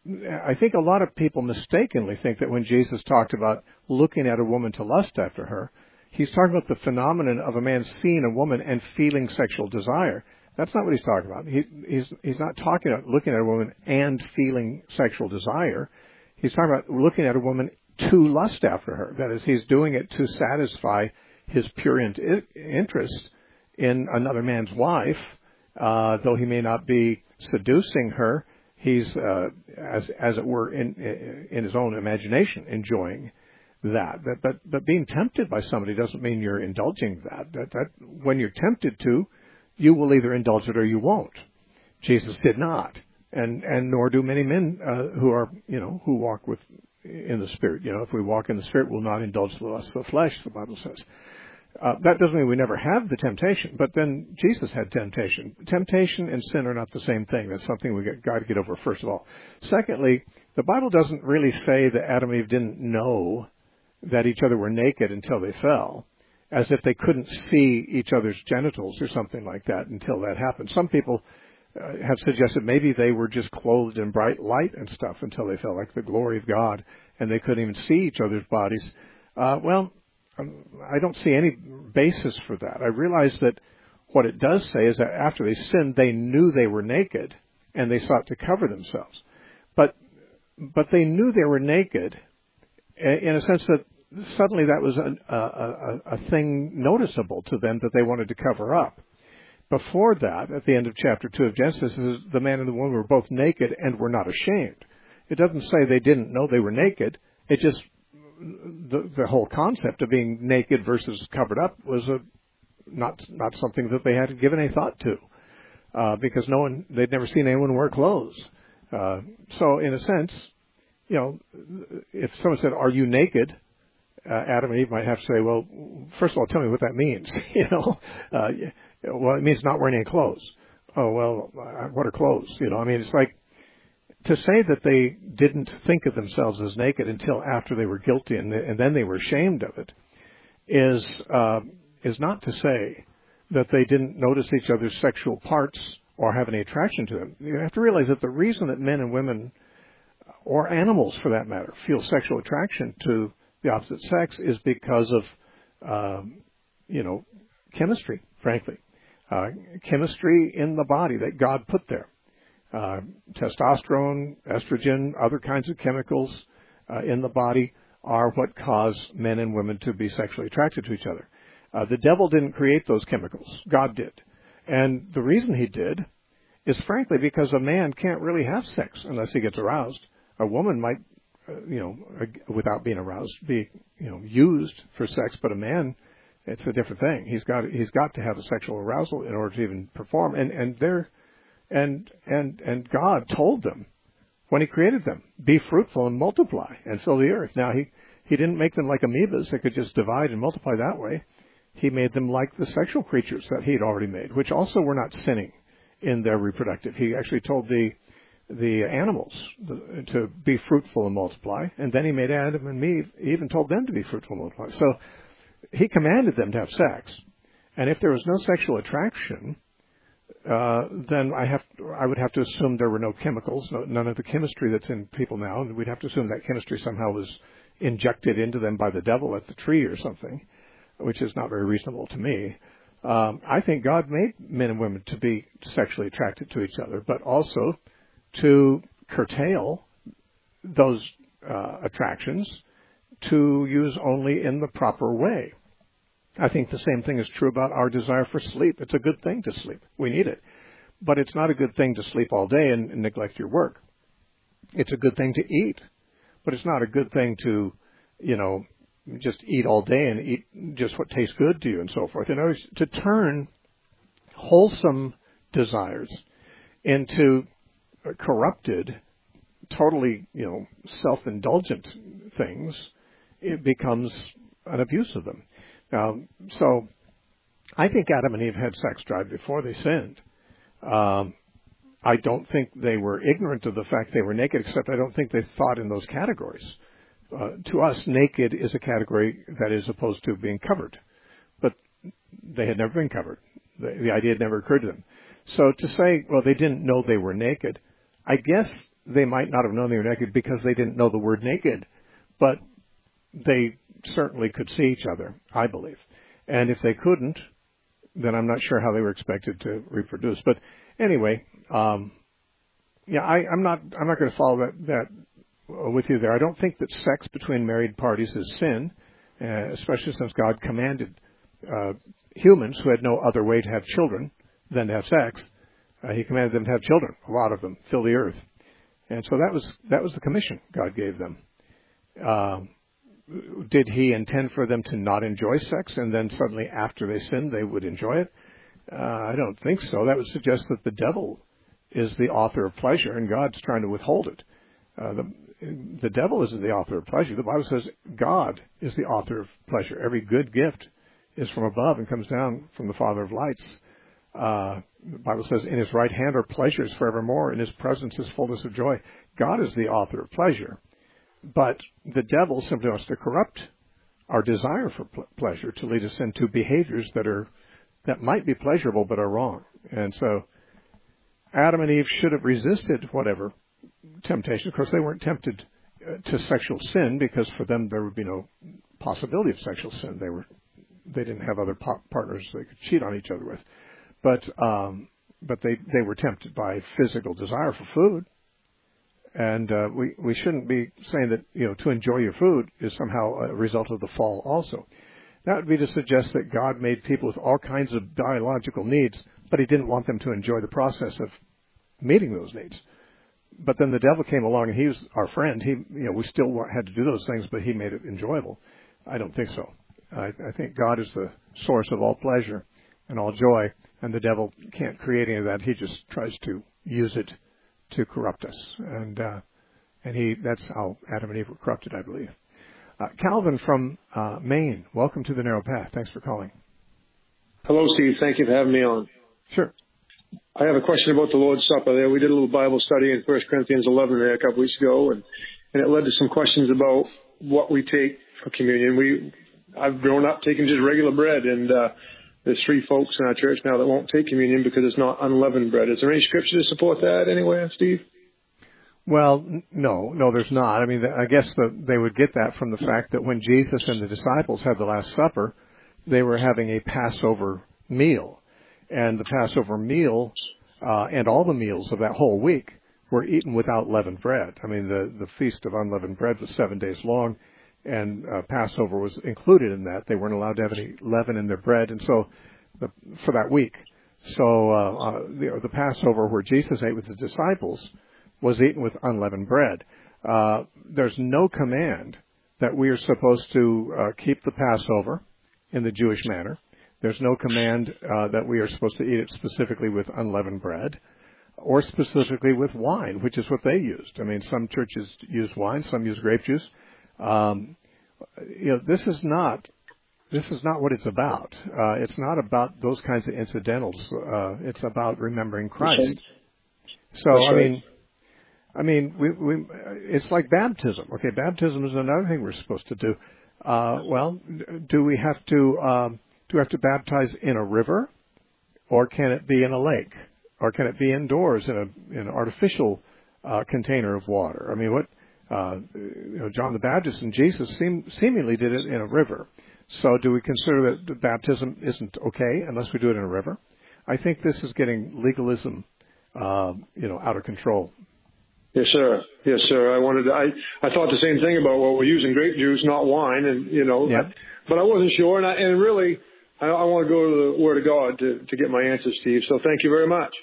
I think a lot of people mistakenly think that when Jesus talked about looking at a woman to lust after her, he's talking about the phenomenon of a man seeing a woman and feeling sexual desire. That's not what he's talking about. He, he's he's not talking about looking at a woman and feeling sexual desire. He's talking about looking at a woman to lust after her. That is, he's doing it to satisfy his purient interest in another man's wife, uh, though he may not be seducing her. He's, uh, as as it were, in in his own imagination, enjoying that. But but but being tempted by somebody doesn't mean you're indulging that. That that when you're tempted to, you will either indulge it or you won't. Jesus did not and and nor do many men uh, who are you know who walk with in the spirit. You know, if we walk in the spirit, we'll not indulge the lust of the flesh. The Bible says. Uh, that doesn't mean we never have the temptation, but then Jesus had temptation. Temptation and sin are not the same thing. That's something we got to get over first of all. Secondly, the Bible doesn't really say that Adam and Eve didn't know that each other were naked until they fell, as if they couldn't see each other's genitals or something like that until that happened. Some people uh, have suggested maybe they were just clothed in bright light and stuff until they felt like the glory of God and they couldn't even see each other's bodies. Uh, well, Um, I don't see any basis for that. I realize that what it does say is that after they sinned, they knew they were naked and they sought to cover themselves. But, but they knew they were naked in a sense that suddenly that was a, a, a thing noticeable to them that they wanted to cover up before that, at the end of chapter 2 of Genesis, the man and the woman were both naked and were not ashamed. It doesn't say they didn't know they were naked. It just the the whole concept of being naked versus covered up was a not not something that they had given any thought to, uh, because no one they'd never seen anyone wear clothes. Uh, so in a sense, you know, if someone said, "Are you naked?" Uh, Adam and Eve might have to say, "Well, first of all, tell me what that means." you know, uh, well, it means not wearing any clothes. Oh well, uh, what are clothes? You know, I mean, it's like to say that they didn't think of themselves as naked until after they were guilty and, and then they were ashamed of it is uh, is not to say that they didn't notice each other's sexual parts or have any attraction to them. You have to realize that the reason that men and women, or animals for that matter, feel sexual attraction to the opposite sex is because of, um, you know, chemistry, frankly. Uh, chemistry in the body that God put there. Uh, testosterone, estrogen, other kinds of chemicals uh, in the body are what cause men and women to be sexually attracted to each other. Uh, the devil didn't create those chemicals. God did. And the reason he did is frankly because a man can't really have sex unless he gets aroused. A woman might, uh, you know, without being aroused, be, you know, used for sex, but a man, it's a different thing. He's got, he's got to have a sexual arousal in order to even perform. And, and they're, and, and, and God told them when he created them, be fruitful and multiply and fill the earth. Now he, he didn't make them like amoebas that could just divide and multiply that way he made them like the sexual creatures that he had already made, which also were not sinning in their reproductive. He actually told the the animals to be fruitful and multiply, and then he made Adam and Eve, He even told them to be fruitful and multiply. So he commanded them to have sex, and if there was no sexual attraction, uh, then I have I would have to assume there were no chemicals, no, none of the chemistry that's in people now, and we'd have to assume that chemistry somehow was injected into them by the devil at the tree or something which is not very reasonable to me. Um, I think God made men and women to be sexually attracted to each other, but also to curtail those uh, attractions to use only in the proper way. I think the same thing is true about our desire for sleep. It's a good thing to sleep. We need it. But it's not a good thing to sleep all day and, and neglect your work. It's a good thing to eat, but it's not a good thing to, you know, just eat all day and eat just what tastes good to you and so forth. Other words, to turn wholesome desires into corrupted, totally, you know, self-indulgent things, it becomes an abuse of them. Now, so I think Adam and Eve had sex drive before they sinned. Um, I don't think they were ignorant of the fact they were naked, except I don't think they thought in those categories uh, to us, naked is a category that is opposed to being covered. But they had never been covered. The, the idea had never occurred to them. So to say, well, they didn't know they were naked, I guess they might not have known they were naked because they didn't know the word naked, but they certainly could see each other, I believe. And if they couldn't, then I'm not sure how they were expected to reproduce. But anyway, um, yeah, I, I'm not I'm not going to follow that that with you there. I don't think that sex between married parties is sin, uh, especially since God commanded uh, humans who had no other way to have children than to have sex. Uh, he commanded them to have children, a lot of them, fill the earth, and so that was that was the commission God gave them. Um, did He intend for them to not enjoy sex, and then suddenly after they sinned they would enjoy it? Uh, I don't think so. That would suggest that the devil is the author of pleasure, and God's trying to withhold it. Uh, the, the devil isn't the author of pleasure. The Bible says God is the author of pleasure. Every good gift is from above and comes down from the Father of lights. Uh, the Bible says, in his right hand are pleasures forevermore. In his presence is fullness of joy. God is the author of pleasure. But the devil simply wants to corrupt our desire for pl- pleasure to lead us into behaviors that are, that might be pleasurable but are wrong. And so, Adam and Eve should have resisted whatever temptation. Of course, they weren't tempted uh, to sexual sin because for them there would be no possibility of sexual sin. They were they didn't have other partners they could cheat on each other with, but um, but they they were tempted by physical desire for food, and uh, we we shouldn't be saying that you know to enjoy your food is somehow a result of the fall. Also, that would be to suggest that God made people with all kinds of biological needs, but He didn't want them to enjoy the process of meeting those needs but then the devil came along and he was our friend. He, you know, we still had to do those things, but he made it enjoyable. I don't think so. I, I think God is the source of all pleasure and all joy, and the devil can't create any of that. He just tries to use it to corrupt us, and uh, and he that's how Adam and Eve were corrupted, I believe. Uh, Calvin from uh, Maine, welcome to the Narrow Path. Thanks for calling. Hello, Steve. Thank you for having me on. Sure. I have a question about the Lord's Supper. There, we did a little Bible study in 1 Corinthians 11 there a couple weeks ago, and and it led to some questions about what we take for communion. We I've grown up taking just regular bread, and uh, there's three folks in our church now that won't take communion because it's not unleavened bread. Is there any scripture to support that anywhere, Steve? Well, no, no, there's not. I mean, I guess that they would get that from the fact that when Jesus and the disciples had the Last Supper, they were having a Passover meal, and the Passover meal uh, and all the meals of that whole week were eaten without leavened bread. I mean, the the feast of unleavened bread was seven days long, and uh, Passover was included in that. They weren't allowed to have any leaven in their bread, and so the, for that week. So uh, uh, the, the Passover where Jesus ate with his disciples was eaten with unleavened bread. Uh, there's no command that we are supposed to uh, keep the Passover in the Jewish manner. There's no command uh, that we are supposed to eat it specifically with unleavened bread or specifically with wine, which is what they used. I mean, some churches use wine, some use grape juice. Um, you know, this is not this is not what it's about. Uh, it's not about those kinds of incidentals. Uh, it's about remembering Christ. So I mean, I mean, we, we, it's like baptism. Okay, baptism is another thing we're supposed to do. Uh, well, do we have to um, do we have to baptize in a river, or can it be in a lake, or can it be indoors in a in an artificial uh, container of water? I mean, what uh, you know, John the Baptist and Jesus seem, seemingly did it in a river. So, do we consider that baptism isn't okay unless we do it in a river? I think this is getting legalism, uh, you know, out of control. Yes, sir. Yes, sir. I wanted to, I, I thought the same thing about well, we're using grape juice, not wine, and you know, yep. but I wasn't sure, and I, and really, I, I want to go to the Word of God to, to get my answer, Steve. So thank you very much.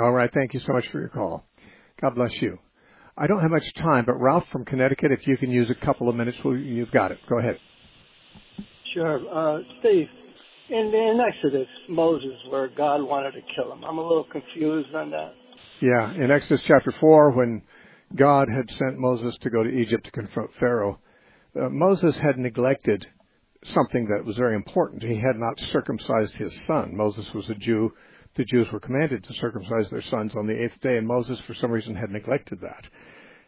All right. Thank you so much for your call. God bless you. I don't have much time, but Ralph from Connecticut, if you can use a couple of minutes, you've got it. Go ahead. Sure. Uh, Steve, in, in Exodus, Moses, where God wanted to kill him, I'm a little confused on that. Yeah, in Exodus chapter 4, when God had sent Moses to go to Egypt to confront Pharaoh, uh, Moses had neglected something that was very important. He had not circumcised his son. Moses was a Jew. The Jews were commanded to circumcise their sons on the eighth day, and Moses, for some reason, had neglected that.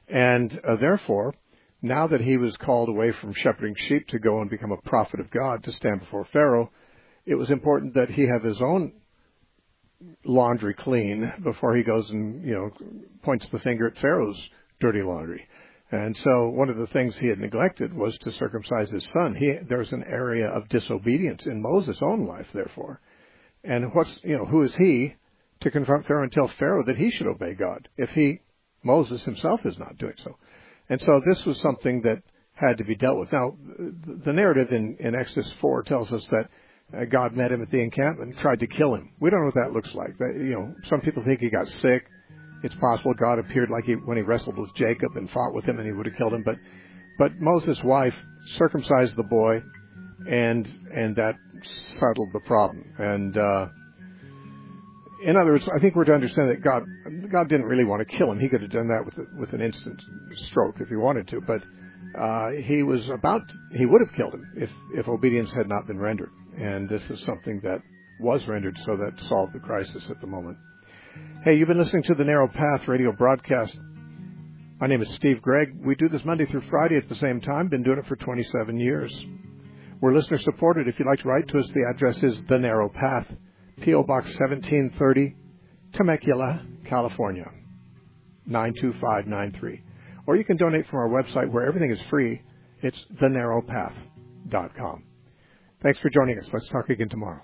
And uh, therefore, now that he was called away from shepherding sheep to go and become a prophet of God to stand before Pharaoh, it was important that he have his own laundry clean before he goes and you know points the finger at Pharaoh's dirty laundry. And so one of the things he had neglected was to circumcise his son. He, there was an area of disobedience in Moses' own life, therefore. And what's you know who is he to confront Pharaoh and tell Pharaoh that he should obey God if he Moses himself is not doing so? And so this was something that had to be dealt with. Now, the narrative in, in Exodus 4 tells us that uh, God met him at the encampment and tried to kill him. We don't know what that looks like. That, you know, some people think he got sick. It's possible God appeared like he, when he wrestled with Jacob and fought with him, and he would have killed him. But, but Moses' wife circumcised the boy, and and that settled the problem. And uh, in other words, I think we're to understand that God God didn't really want to kill him. He could have done that with with an instant stroke if he wanted to, but uh, he was about he would have killed him if if obedience had not been rendered and this is something that was rendered so that solved the crisis at the moment. Hey, you've been listening to the Narrow Path radio broadcast. My name is Steve Gregg. We do this Monday through Friday at the same time. Been doing it for 27 years. We're listener supported. If you'd like to write to us, the address is The Narrow Path, P.O. Box 1730, Temecula, California, 92593. Or you can donate from our website where everything is free. It's thenarrowpath.com. Thanks for joining us. Let's talk again tomorrow.